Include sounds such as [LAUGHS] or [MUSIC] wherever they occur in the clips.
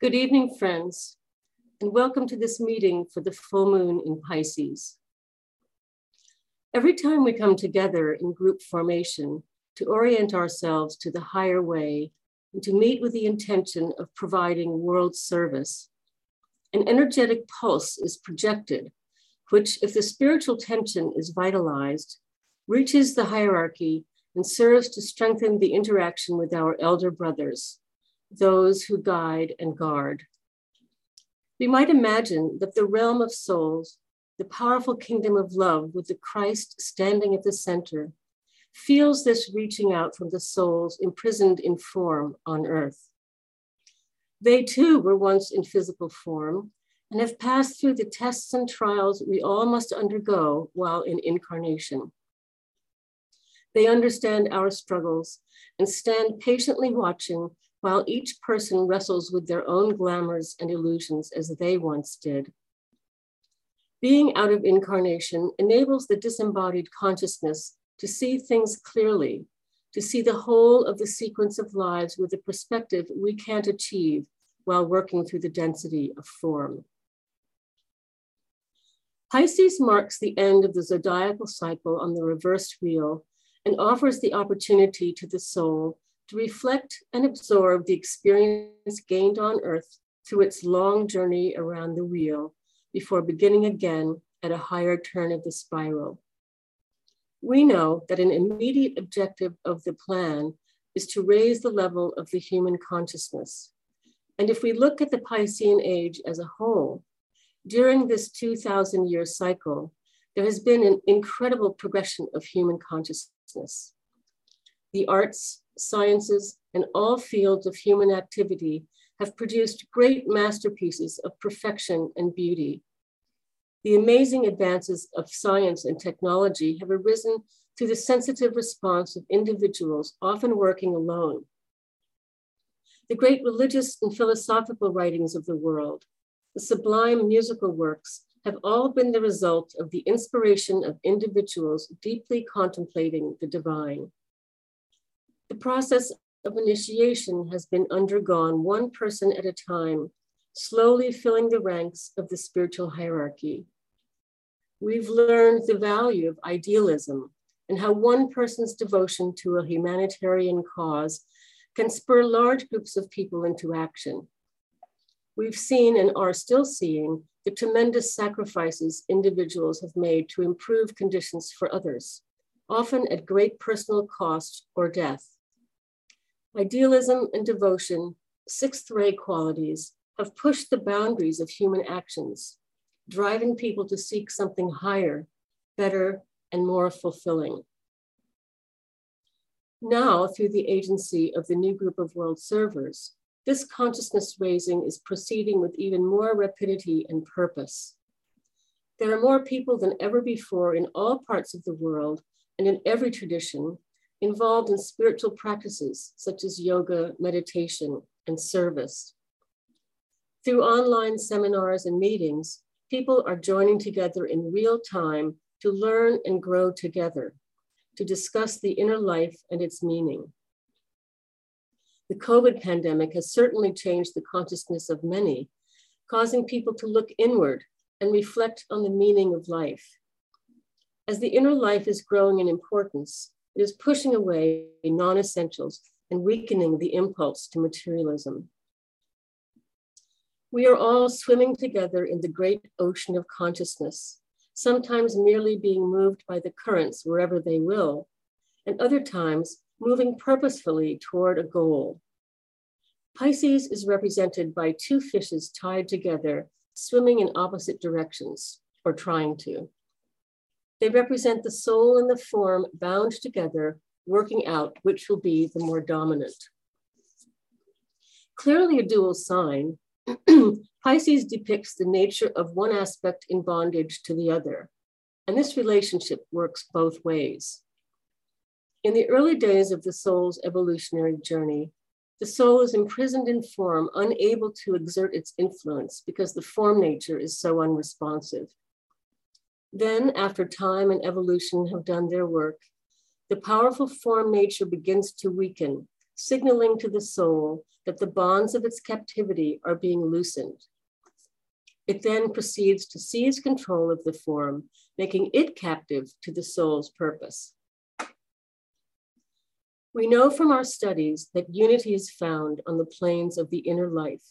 Good evening, friends, and welcome to this meeting for the full moon in Pisces. Every time we come together in group formation to orient ourselves to the higher way and to meet with the intention of providing world service, an energetic pulse is projected, which, if the spiritual tension is vitalized, reaches the hierarchy and serves to strengthen the interaction with our elder brothers those who guide and guard. We might imagine that the realm of souls, the powerful kingdom of love with the Christ standing at the center, feels this reaching out from the souls imprisoned in form on earth. They too were once in physical form and have passed through the tests and trials we all must undergo while in incarnation. They understand our struggles and stand patiently watching while each person wrestles with their own glamours and illusions as they once did. Being out of incarnation enables the disembodied consciousness to see things clearly, to see the whole of the sequence of lives with a perspective we can't achieve while working through the density of form. Pisces marks the end of the zodiacal cycle on the reversed wheel and offers the opportunity to the soul to reflect and absorb the experience gained on Earth through its long journey around the wheel before beginning again at a higher turn of the spiral. We know that an immediate objective of the plan is to raise the level of the human consciousness. And if we look at the Piscean age as a whole, during this 2000 year cycle, there has been an incredible progression of human consciousness. The arts, sciences, and all fields of human activity have produced great masterpieces of perfection and beauty. The amazing advances of science and technology have arisen through the sensitive response of individuals often working alone. The great religious and philosophical writings of the world, the sublime musical works, have all been the result of the inspiration of individuals deeply contemplating the divine. The process of initiation has been undergone one person at a time, slowly filling the ranks of the spiritual hierarchy. We've learned the value of idealism and how one person's devotion to a humanitarian cause can spur large groups of people into action. We've seen and are still seeing the tremendous sacrifices individuals have made to improve conditions for others, often at great personal cost or death. Idealism and devotion, sixth ray qualities, have pushed the boundaries of human actions, driving people to seek something higher, better, and more fulfilling. Now, through the agency of the new group of world servers, this consciousness raising is proceeding with even more rapidity and purpose. There are more people than ever before in all parts of the world and in every tradition involved in spiritual practices such as yoga, meditation, and service. Through online seminars and meetings, people are joining together in real time to learn and grow together, to discuss the inner life and its meaning. The COVID pandemic has certainly changed the consciousness of many, causing people to look inward and reflect on the meaning of life. As the inner life is growing in importance, it is pushing away non essentials and weakening the impulse to materialism. We are all swimming together in the great ocean of consciousness, sometimes merely being moved by the currents wherever they will, and other times moving purposefully toward a goal. Pisces is represented by two fishes tied together, swimming in opposite directions, or trying to. They represent the soul and the form bound together, working out which will be the more dominant. Clearly a dual sign, [CLEARS THROAT] Pisces depicts the nature of one aspect in bondage to the other, and this relationship works both ways. In the early days of the soul's evolutionary journey, the soul is imprisoned in form, unable to exert its influence because the form nature is so unresponsive. Then, after time and evolution have done their work, the powerful form nature begins to weaken, signaling to the soul that the bonds of its captivity are being loosened. It then proceeds to seize control of the form, making it captive to the soul's purpose. We know from our studies that unity is found on the planes of the inner life,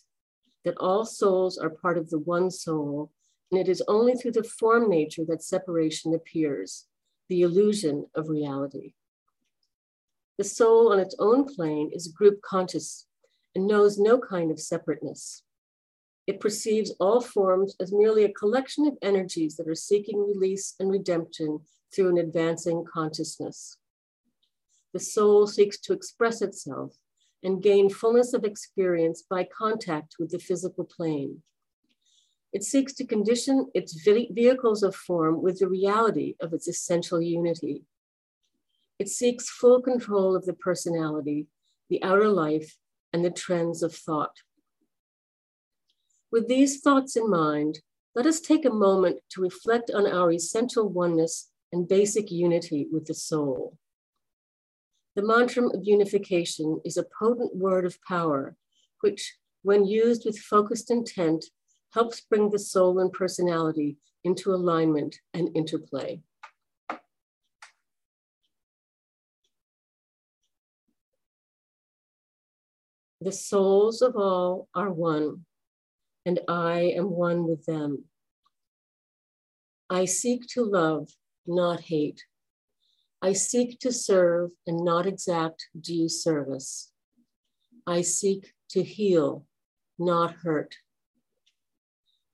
that all souls are part of the one soul, and it is only through the form nature that separation appears, the illusion of reality. The soul on its own plane is group conscious and knows no kind of separateness. It perceives all forms as merely a collection of energies that are seeking release and redemption through an advancing consciousness the soul seeks to express itself and gain fullness of experience by contact with the physical plane. It seeks to condition its vehicles of form with the reality of its essential unity. It seeks full control of the personality, the outer life, and the trends of thought. With these thoughts in mind, let us take a moment to reflect on our essential oneness and basic unity with the soul. The mantra of unification is a potent word of power, which, when used with focused intent, helps bring the soul and personality into alignment and interplay. The souls of all are one, and I am one with them. I seek to love, not hate. I seek to serve and not exact due service. I seek to heal, not hurt.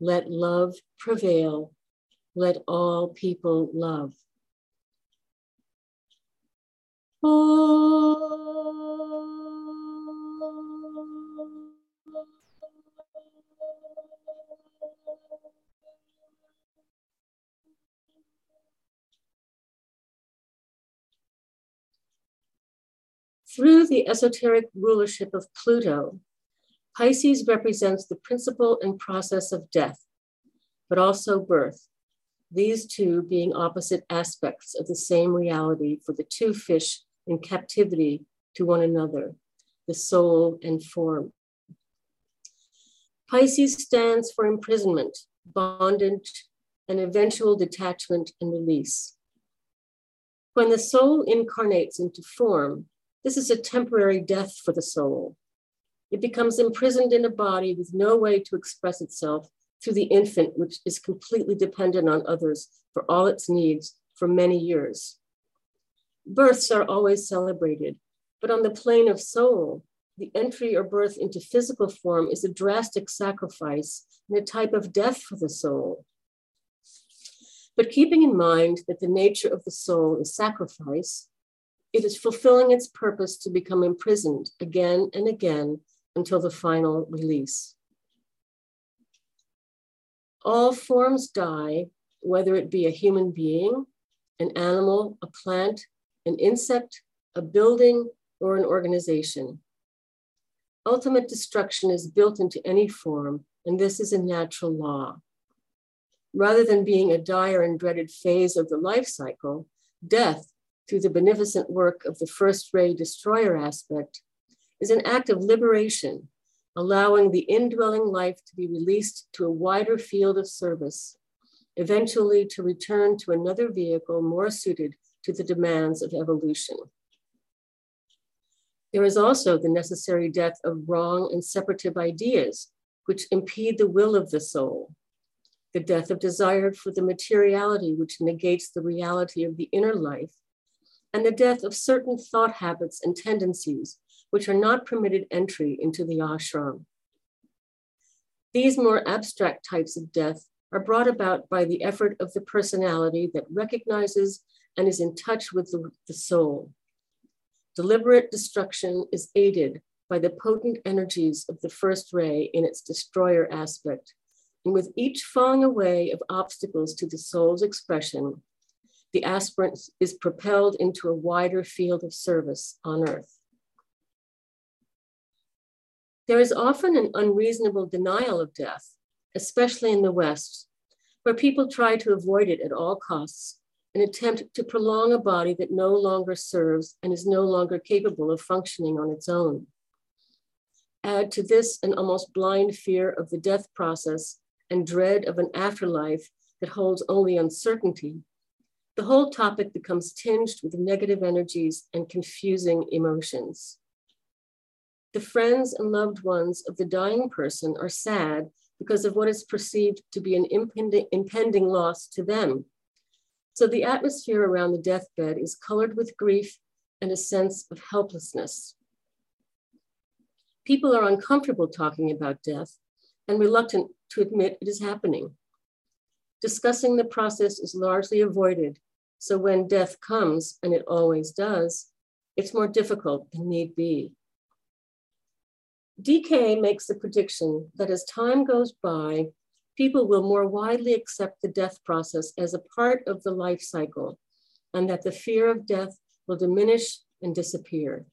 Let love prevail. Let all people love. Through the esoteric rulership of Pluto, Pisces represents the principle and process of death, but also birth, these two being opposite aspects of the same reality for the two fish in captivity to one another, the soul and form. Pisces stands for imprisonment, bondage, and eventual detachment and release. When the soul incarnates into form, this is a temporary death for the soul. It becomes imprisoned in a body with no way to express itself through the infant, which is completely dependent on others for all its needs for many years. Births are always celebrated, but on the plane of soul, the entry or birth into physical form is a drastic sacrifice and a type of death for the soul. But keeping in mind that the nature of the soul is sacrifice, it is fulfilling its purpose to become imprisoned again and again until the final release. All forms die, whether it be a human being, an animal, a plant, an insect, a building, or an organization. Ultimate destruction is built into any form, and this is a natural law. Rather than being a dire and dreaded phase of the life cycle, death through the beneficent work of the first ray destroyer aspect is an act of liberation, allowing the indwelling life to be released to a wider field of service, eventually to return to another vehicle more suited to the demands of evolution. There is also the necessary death of wrong and separative ideas, which impede the will of the soul, the death of desire for the materiality which negates the reality of the inner life, and the death of certain thought habits and tendencies which are not permitted entry into the ashram. These more abstract types of death are brought about by the effort of the personality that recognizes and is in touch with the, the soul. deliberate destruction is aided by the potent energies of the first ray in its destroyer aspect. And with each falling away of obstacles to the soul's expression, the aspirant is propelled into a wider field of service on earth. There is often an unreasonable denial of death, especially in the West, where people try to avoid it at all costs and attempt to prolong a body that no longer serves and is no longer capable of functioning on its own. Add to this an almost blind fear of the death process and dread of an afterlife that holds only uncertainty, the whole topic becomes tinged with negative energies and confusing emotions. The friends and loved ones of the dying person are sad because of what is perceived to be an impending, impending loss to them. So the atmosphere around the deathbed is colored with grief and a sense of helplessness. People are uncomfortable talking about death and reluctant to admit it is happening. Discussing the process is largely avoided, so when death comes, and it always does, it's more difficult than need be. DK makes the prediction that as time goes by, people will more widely accept the death process as a part of the life cycle, and that the fear of death will diminish and disappear.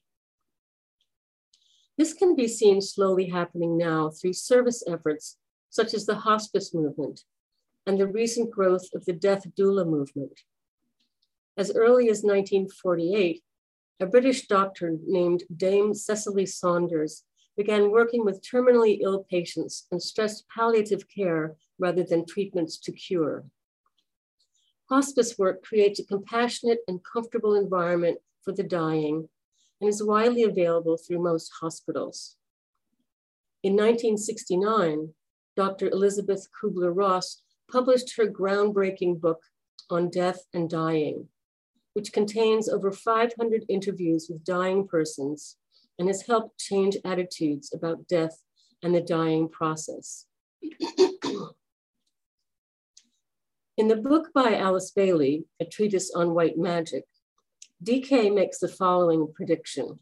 This can be seen slowly happening now through service efforts such as the hospice movement and the recent growth of the death doula movement. As early as 1948, a British doctor named Dame Cicely Saunders began working with terminally ill patients and stressed palliative care rather than treatments to cure. Hospice work creates a compassionate and comfortable environment for the dying and is widely available through most hospitals. In 1969, Dr. Elisabeth Kubler-Ross published her groundbreaking book on death and dying, which contains over 500 interviews with dying persons and has helped change attitudes about death and the dying process. [CLEARS THROAT] In the book by Alice Bailey, A Treatise on White Magic, DK makes the following prediction.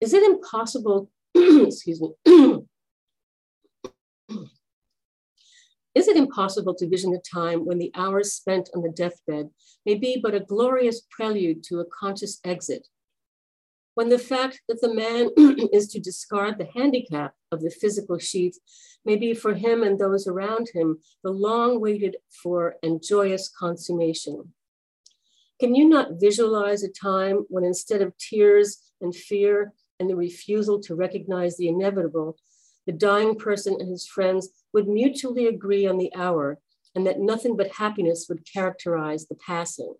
Is it impossible, [CLEARS THROAT] excuse me, [CLEARS THROAT] is it impossible to vision a time when the hours spent on the deathbed may be but a glorious prelude to a conscious exit? When the fact that the man [CLEARS THROAT] is to discard the handicap of the physical sheath may be for him and those around him the long waited for and joyous consummation. Can you not visualize a time when instead of tears and fear and the refusal to recognize the inevitable, the dying person and his friends would mutually agree on the hour and that nothing but happiness would characterize the passing?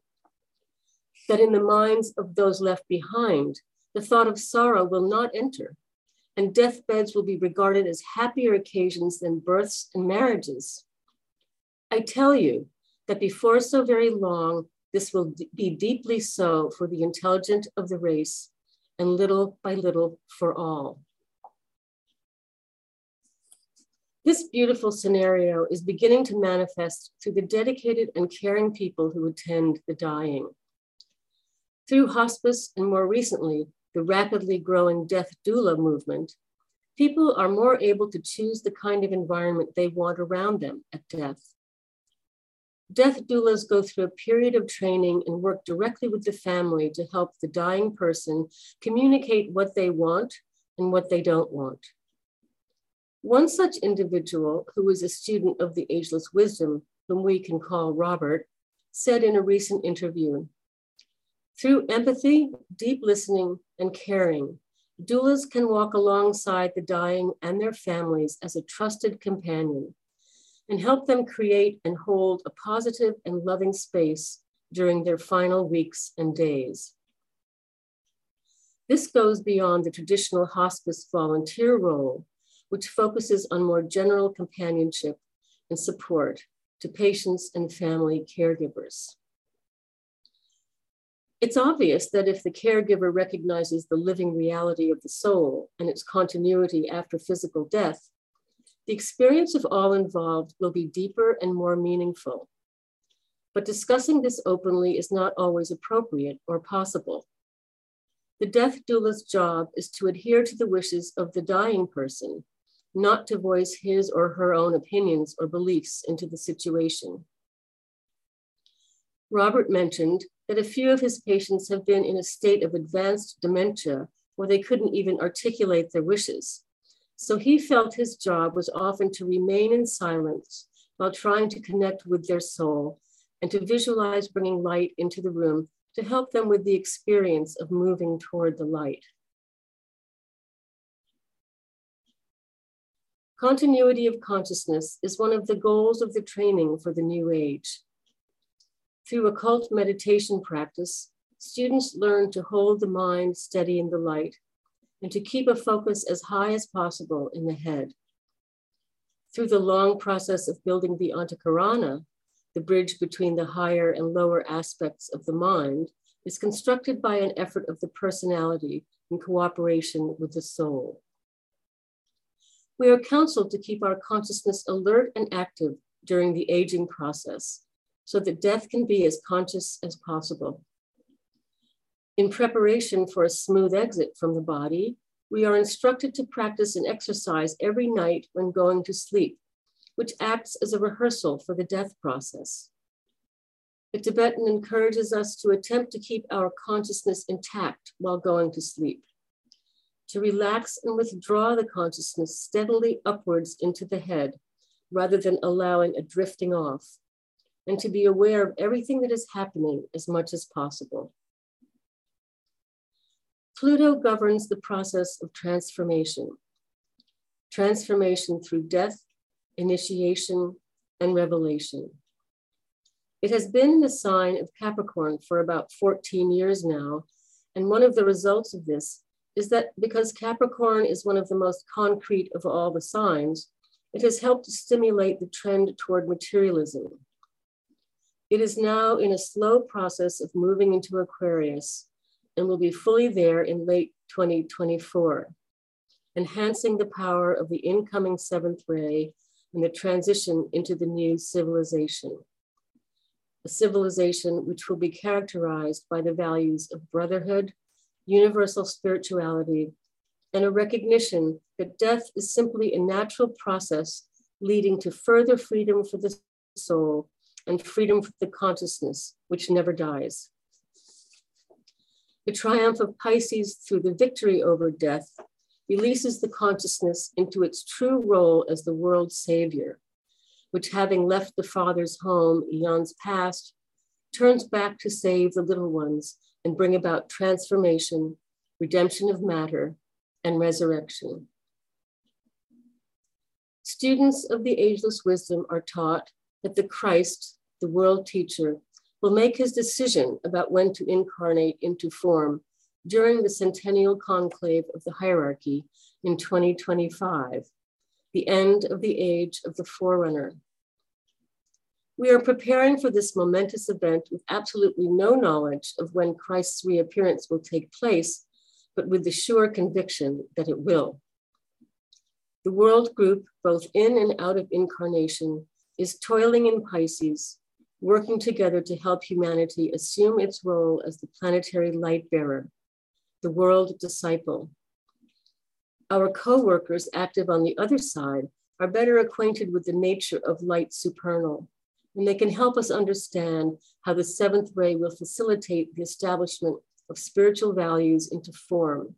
That in the minds of those left behind, the thought of sorrow will not enter, and deathbeds will be regarded as happier occasions than births and marriages. I tell you that before so very long, this will be deeply so for the intelligent of the race, and little by little for all. This beautiful scenario is beginning to manifest through the dedicated and caring people who attend the dying. Through hospice and more recently, the rapidly growing death doula movement, people are more able to choose the kind of environment they want around them at death. Death doulas go through a period of training and work directly with the family to help the dying person communicate what they want and what they don't want. One such individual, who is a student of the ageless wisdom, whom we can call Robert, said in a recent interview Through empathy, deep listening, and caring, doulas can walk alongside the dying and their families as a trusted companion and help them create and hold a positive and loving space during their final weeks and days. This goes beyond the traditional hospice volunteer role, which focuses on more general companionship and support to patients and family caregivers. It's obvious that if the caregiver recognizes the living reality of the soul and its continuity after physical death, the experience of all involved will be deeper and more meaningful. But discussing this openly is not always appropriate or possible. The death doula's job is to adhere to the wishes of the dying person, not to voice his or her own opinions or beliefs into the situation. Robert mentioned that a few of his patients have been in a state of advanced dementia where they couldn't even articulate their wishes. So he felt his job was often to remain in silence while trying to connect with their soul and to visualize bringing light into the room to help them with the experience of moving toward the light. Continuity of consciousness is one of the goals of the training for the New Age. Through occult meditation practice, students learn to hold the mind steady in the light and to keep a focus as high as possible in the head. Through the long process of building the Antahkarana, the bridge between the higher and lower aspects of the mind is constructed by an effort of the personality in cooperation with the soul. We are counseled to keep our consciousness alert and active during the aging process so that death can be as conscious as possible. In preparation for a smooth exit from the body, we are instructed to practice an exercise every night when going to sleep, which acts as a rehearsal for the death process. The Tibetan encourages us to attempt to keep our consciousness intact while going to sleep, to relax and withdraw the consciousness steadily upwards into the head rather than allowing a drifting off, and to be aware of everything that is happening as much as possible. Pluto governs the process of transformation. Transformation through death, initiation, and revelation. It has been the sign of Capricorn for about 14 years now. And one of the results of this is that because Capricorn is one of the most concrete of all the signs, it has helped to stimulate the trend toward materialism. It is now in a slow process of moving into Aquarius, and will be fully there in late 2024, enhancing the power of the incoming seventh ray and the transition into the new civilization. A civilization which will be characterized by the values of brotherhood, universal spirituality, and a recognition that death is simply a natural process leading to further freedom for the soul and freedom for the consciousness, which never dies. The triumph of Pisces through the victory over death releases the consciousness into its true role as the world's savior, which, having left the Father's home eons past, turns back to save the little ones and bring about transformation, redemption of matter, and resurrection. Students of the ageless wisdom are taught that the Christ, the world teacher, will make his decision about when to incarnate into form during the centennial conclave of the hierarchy in 2025, the end of the age of the forerunner. We are preparing for this momentous event with absolutely no knowledge of when Christ's reappearance will take place, but with the sure conviction that it will. The world group, both in and out of incarnation, is toiling in Pisces working together to help humanity assume its role as the planetary light bearer, the world disciple. Our co-workers active on the other side are better acquainted with the nature of light supernal, and they can help us understand how the seventh ray will facilitate the establishment of spiritual values into form,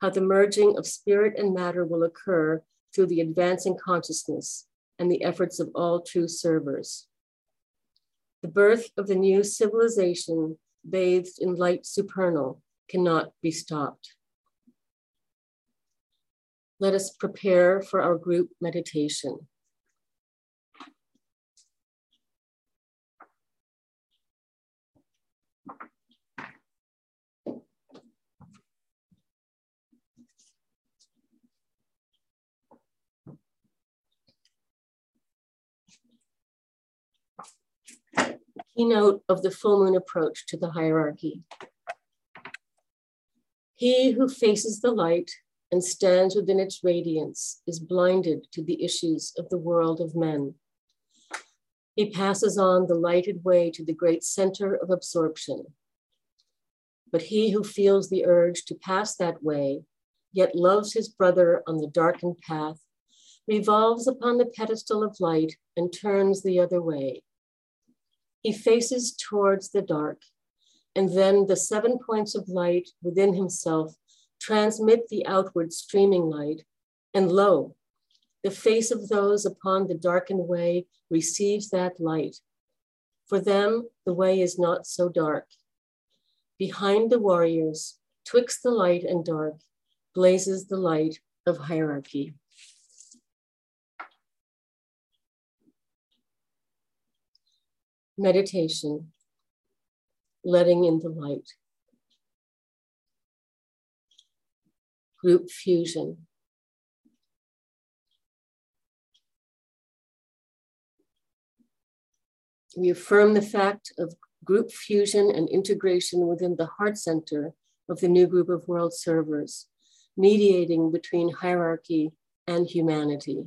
how the merging of spirit and matter will occur through the advancing consciousness and the efforts of all true servers. The birth of the new civilization, bathed in light supernal, cannot be stopped. Let us prepare for our group meditation. Keynote of the full moon approach to the hierarchy. He who faces the light and stands within its radiance is blinded to the issues of the world of men. He passes on the lighted way to the great center of absorption. But he who feels the urge to pass that way, yet loves his brother on the darkened path, revolves upon the pedestal of light and turns the other way. He faces towards the dark, and then the seven points of light within himself transmit the outward streaming light, and lo, the face of those upon the darkened way receives that light. For them, the way is not so dark. Behind the warriors, twixt the light and dark, blazes the light of hierarchy. Meditation, letting in the light. Group fusion. We affirm the fact of group fusion and integration within the heart center of the new group of world servers, mediating between hierarchy and humanity.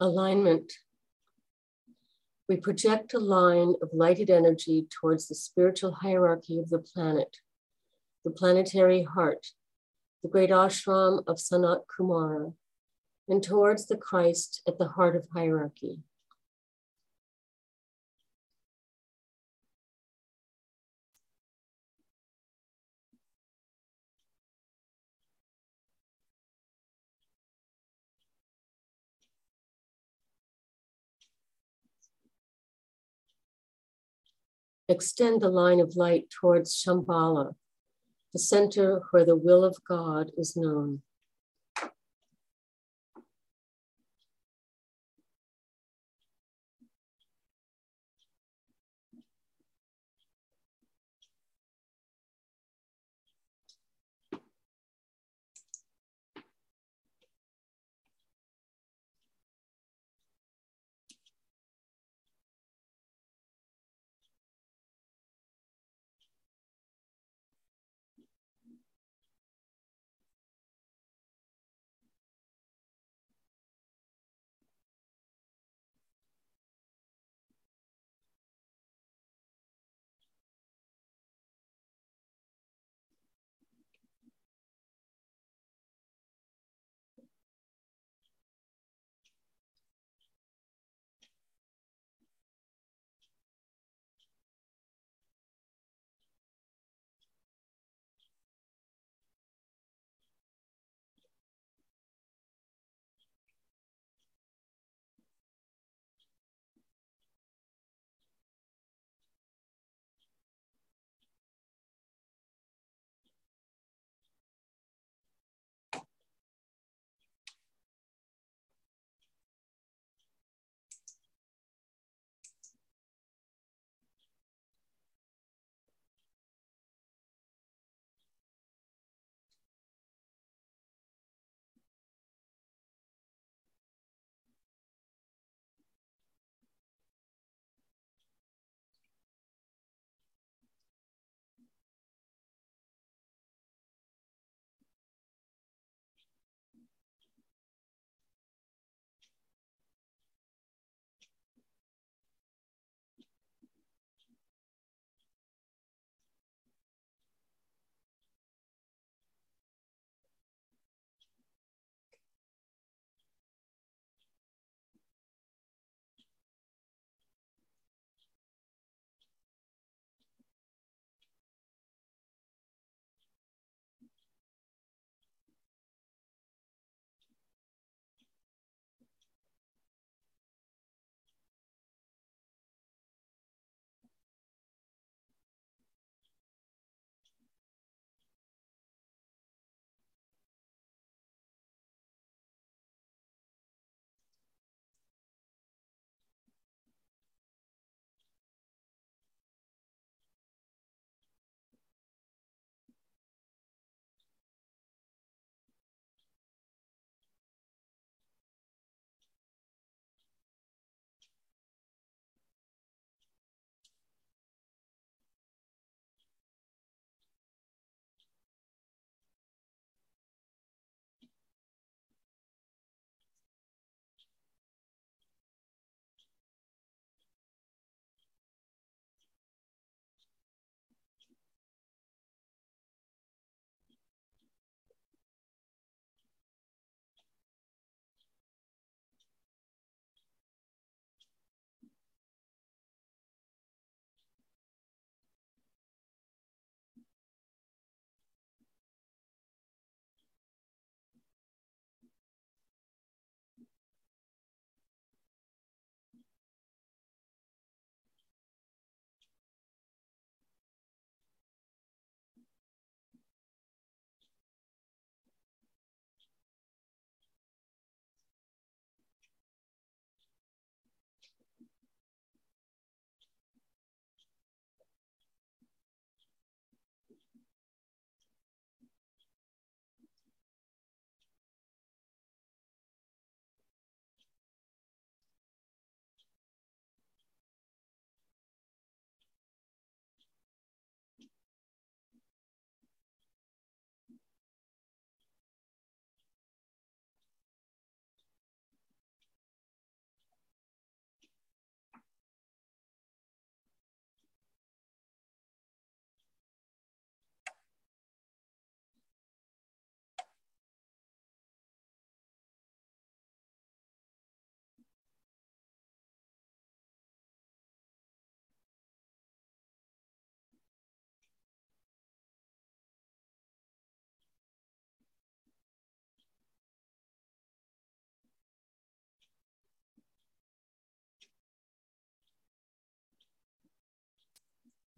Alignment. We project a line of lighted energy towards the spiritual hierarchy of the planet, the planetary heart, the great ashram of Sanat Kumara, and towards the Christ at the heart of hierarchy. Extend the line of light towards Shambhala, the center where the will of God is known.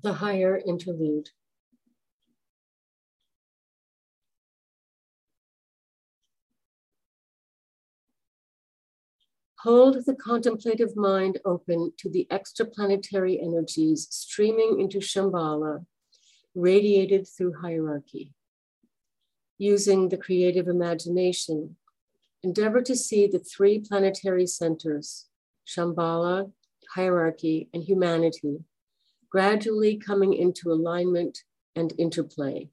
The higher interlude. Hold the contemplative mind open to the extraplanetary energies streaming into Shambhala, radiated through hierarchy. Using the creative imagination, endeavor to see the three planetary centers, Shambhala, hierarchy, and humanity, gradually coming into alignment and interplay.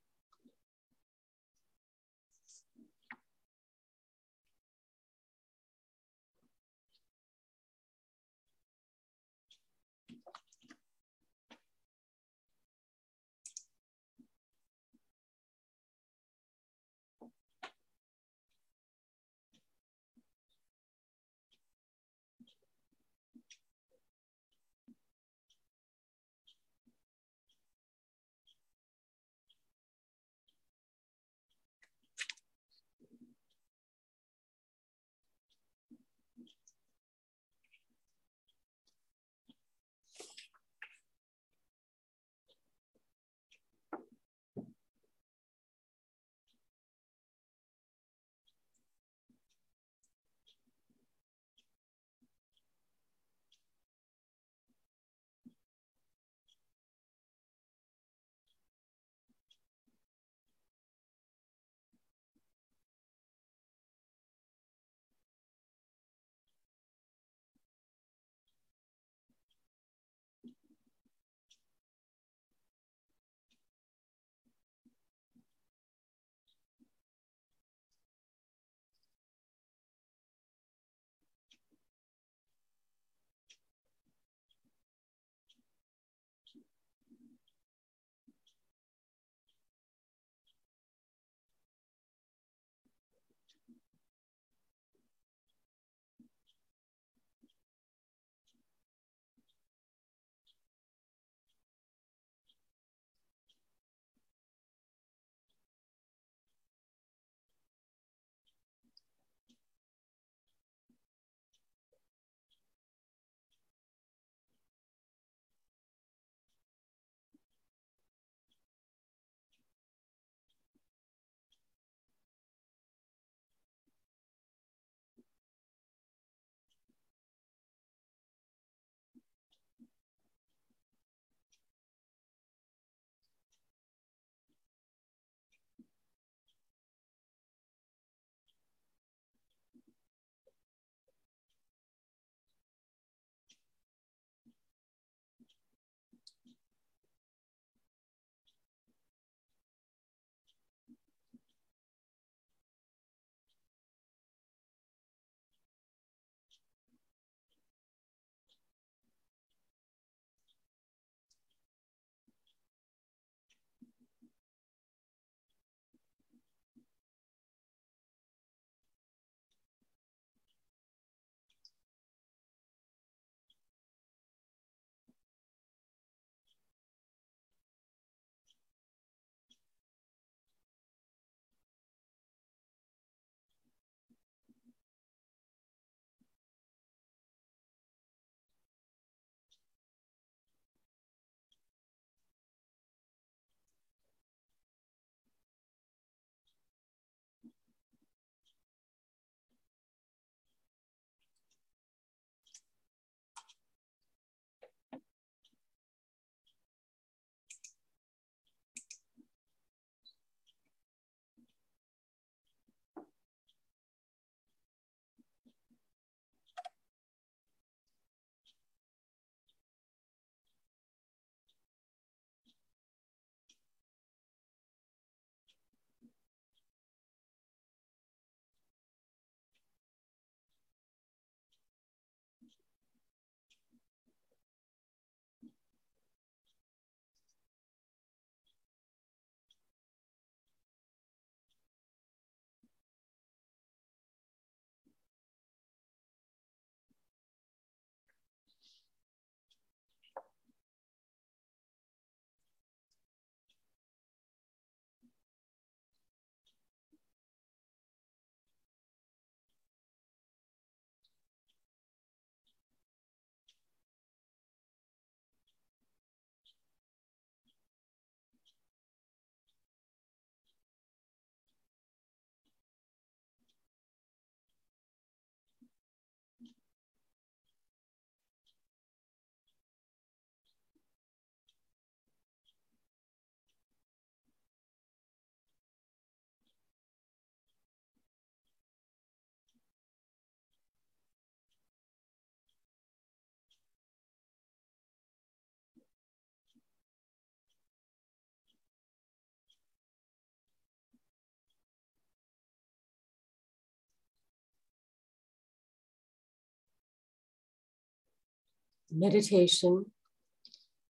Meditation.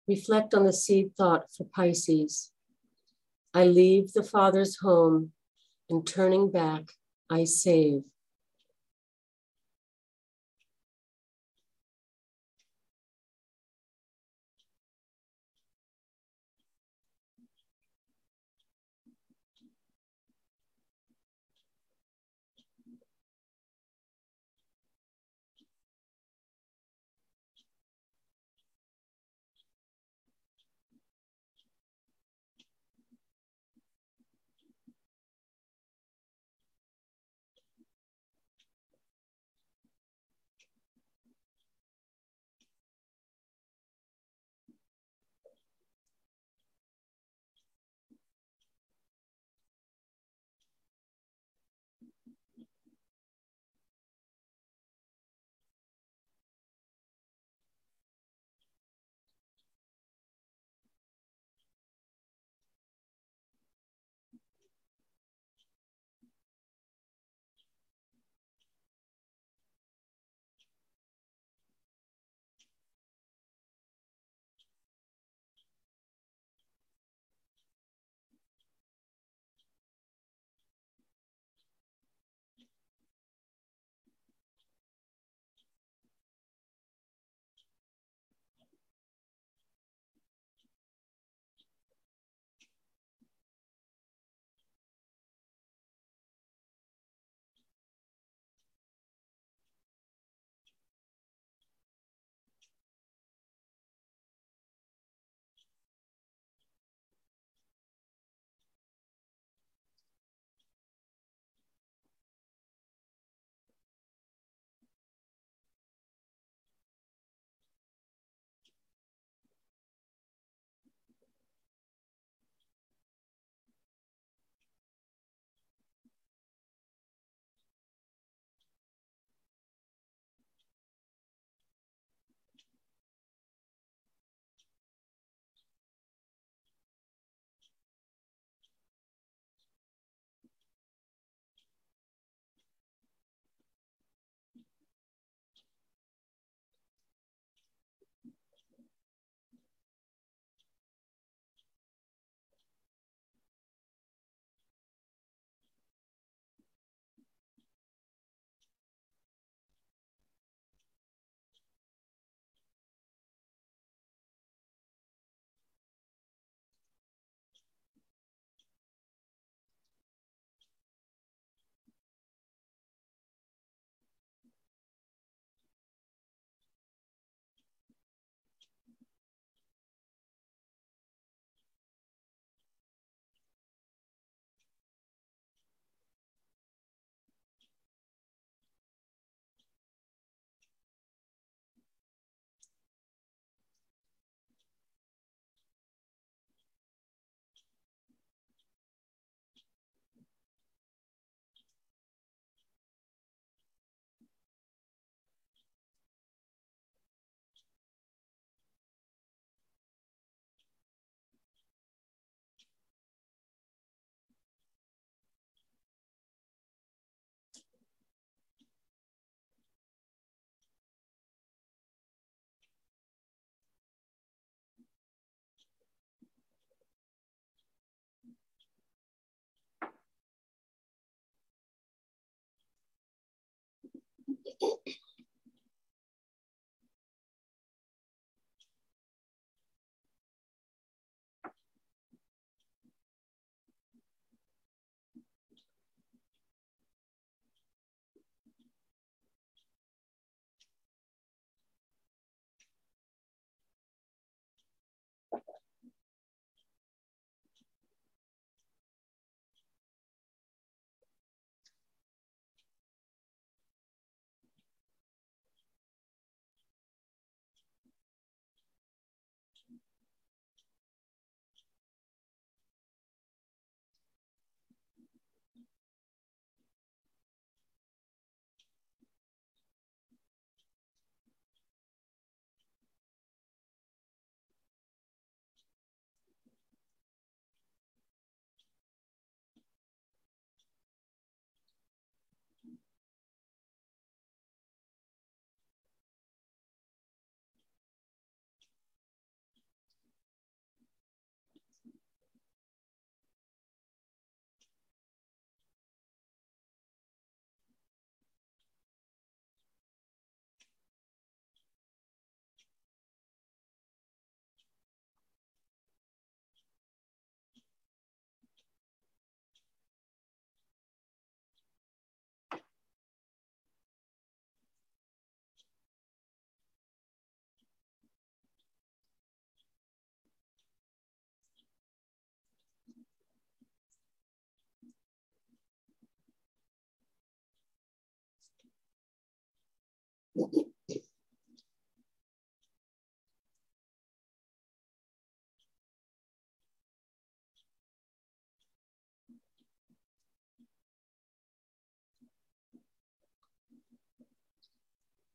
Reflect on the seed thought for Pisces. I leave the Father's home, and turning back, I save.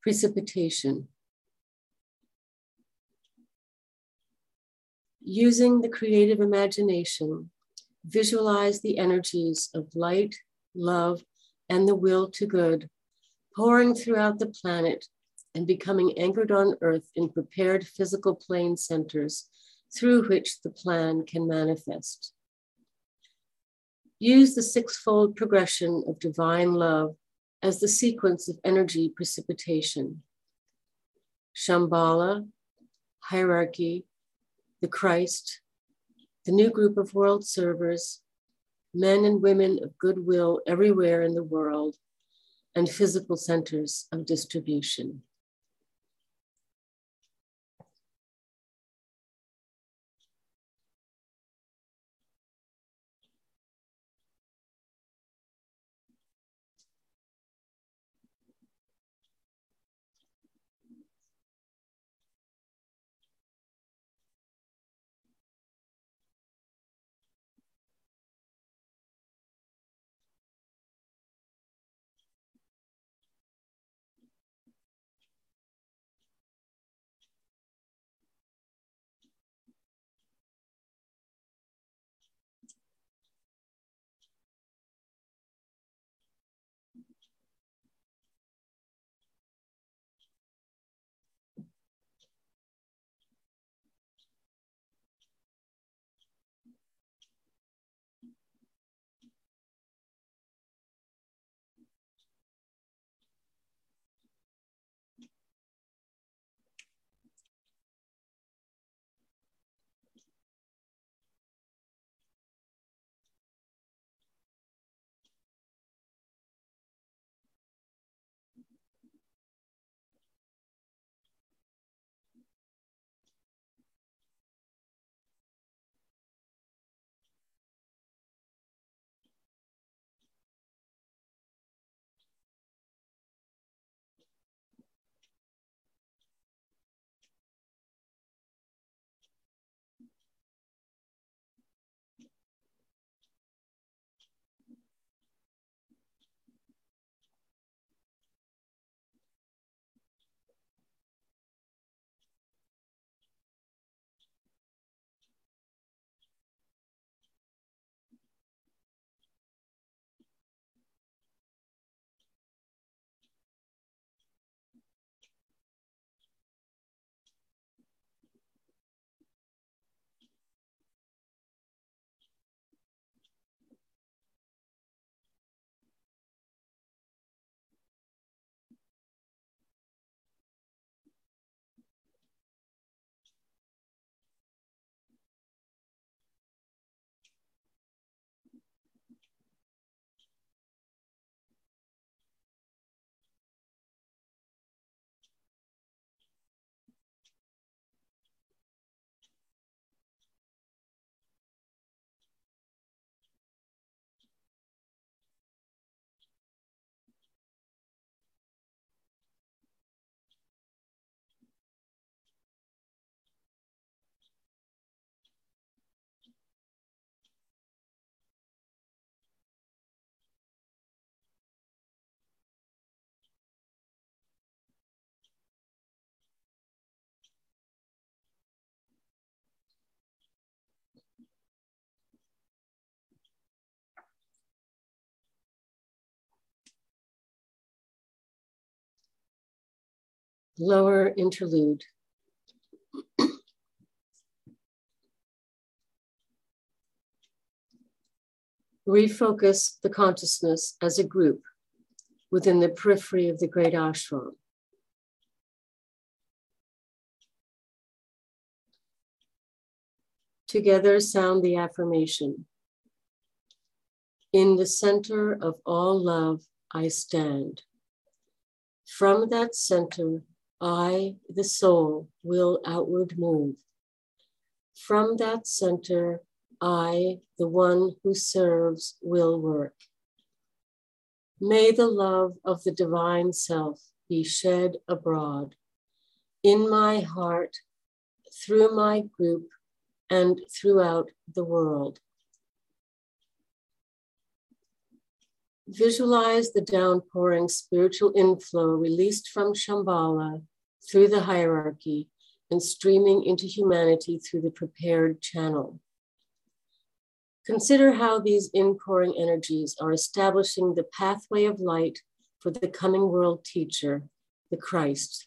Precipitation. Using the creative imagination, visualize the energies of light, love, and the will to good pouring throughout the planet and becoming anchored on Earth in prepared physical plane centers through which the plan can manifest. Use the sixfold progression of divine love as the sequence of energy precipitation. Shambhala, hierarchy, the Christ, the new group of world servers, men and women of goodwill everywhere in the world, and physical centers of distribution. Lower interlude. Refocus the consciousness as a group within the periphery of the great ashram. Together, sound the affirmation In the center of all love, I stand. From that center, I, the soul, will outward move. From that center, I, the one who serves, will work. May the love of the divine self be shed abroad in my heart, through my group, and throughout the world. Visualize the downpouring spiritual inflow released from Shambhala through the hierarchy and streaming into humanity through the prepared channel. Consider how these inpouring energies are establishing the pathway of light for the coming world teacher, the Christ,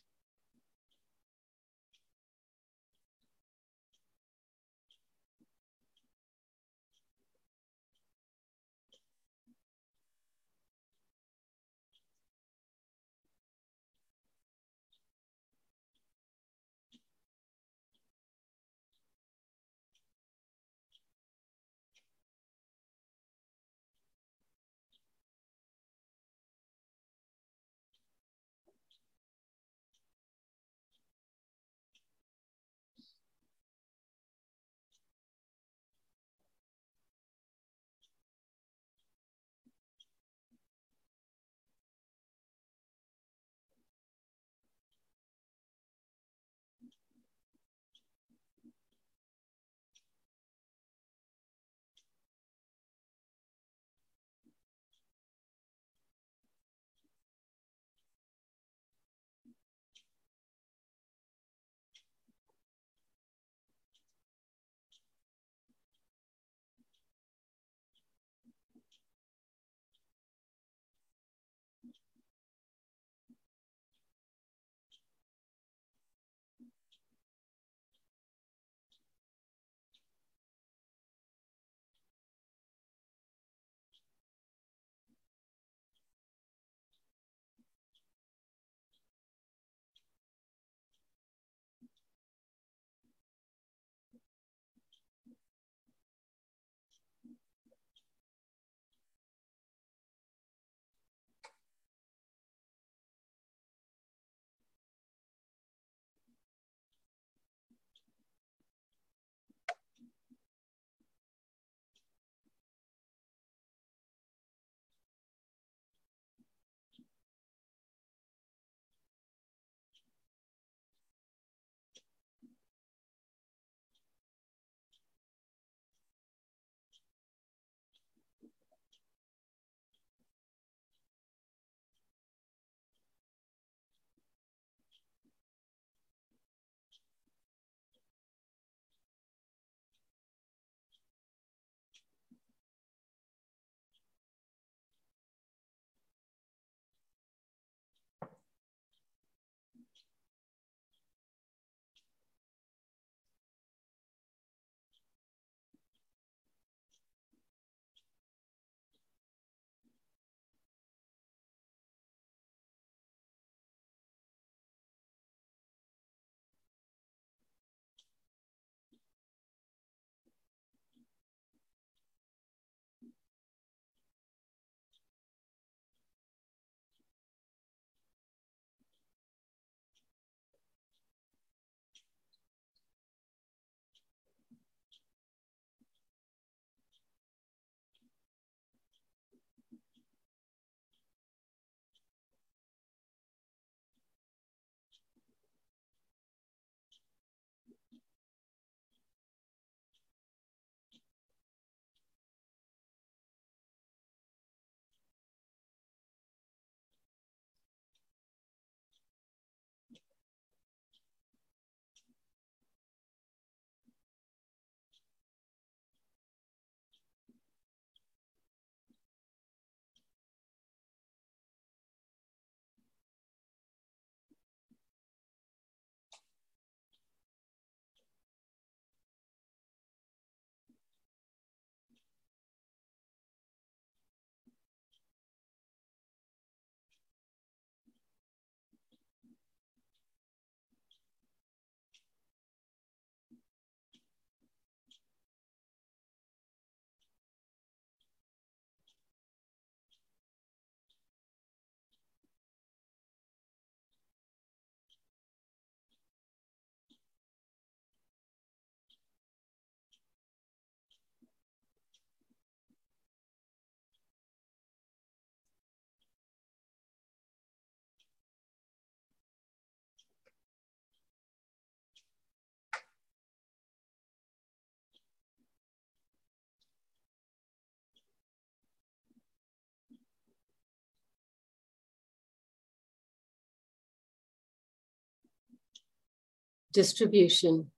Distribution.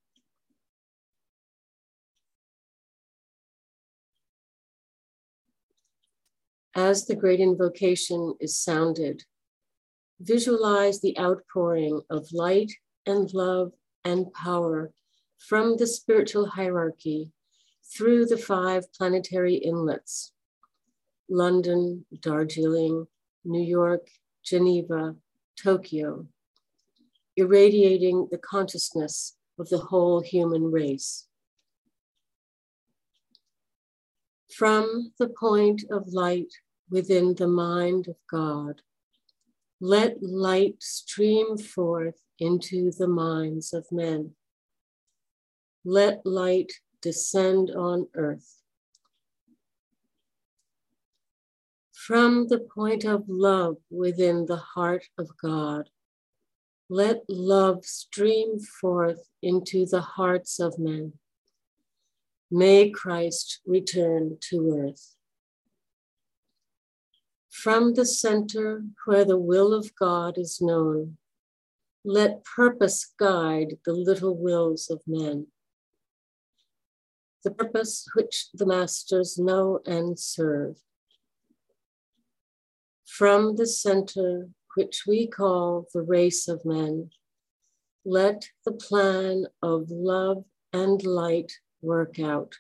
As the great invocation is sounded, visualize the outpouring of light and love and power from the spiritual hierarchy through the five planetary inlets London, Darjeeling, New York, Geneva, Tokyo, irradiating the consciousness of the whole human race. From the point of light within the mind of God, let light stream forth into the minds of men. Let light descend on earth. From the point of love within the heart of God, let love stream forth into the hearts of men. May Christ return to earth. From the center where the will of God is known, let purpose guide the little wills of men. The purpose which the masters know and serve. From the center which we call the race of men, let the plan of love and light work out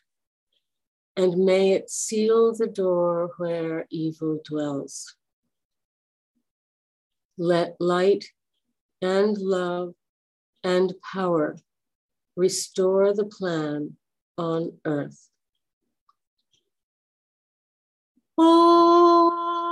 and may it seal the door where evil dwells. Let light and love and power restore the plan on earth. Oh.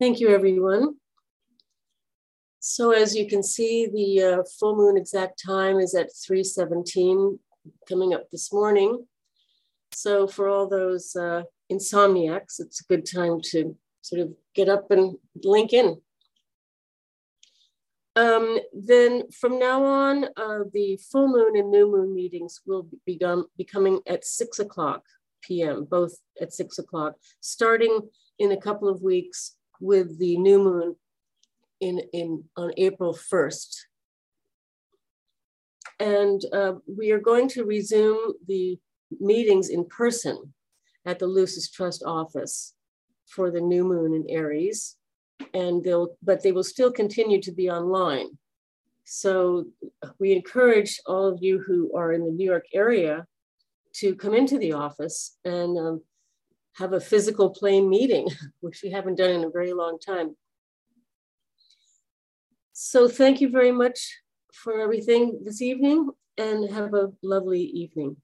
Thank you, everyone. So as you can see, the uh, full moon exact time is at 3.17 coming up this morning. So for all those uh, insomniacs, it's a good time to sort of get up and link in. Um, then from now on, uh, the full moon and new moon meetings will be, be coming at six o'clock p.m., both at six o'clock, starting in a couple of weeks with the new moon in, in on April 1st. And uh, we are going to resume the meetings in person at the Lucis Trust office for the new moon in Aries. And they'll, but they will still continue to be online. So we encourage all of you who are in the New York area to come into the office and um, have a physical plane meeting, [LAUGHS] which we haven't done in a very long time. So thank you very much for everything this evening and have a lovely evening.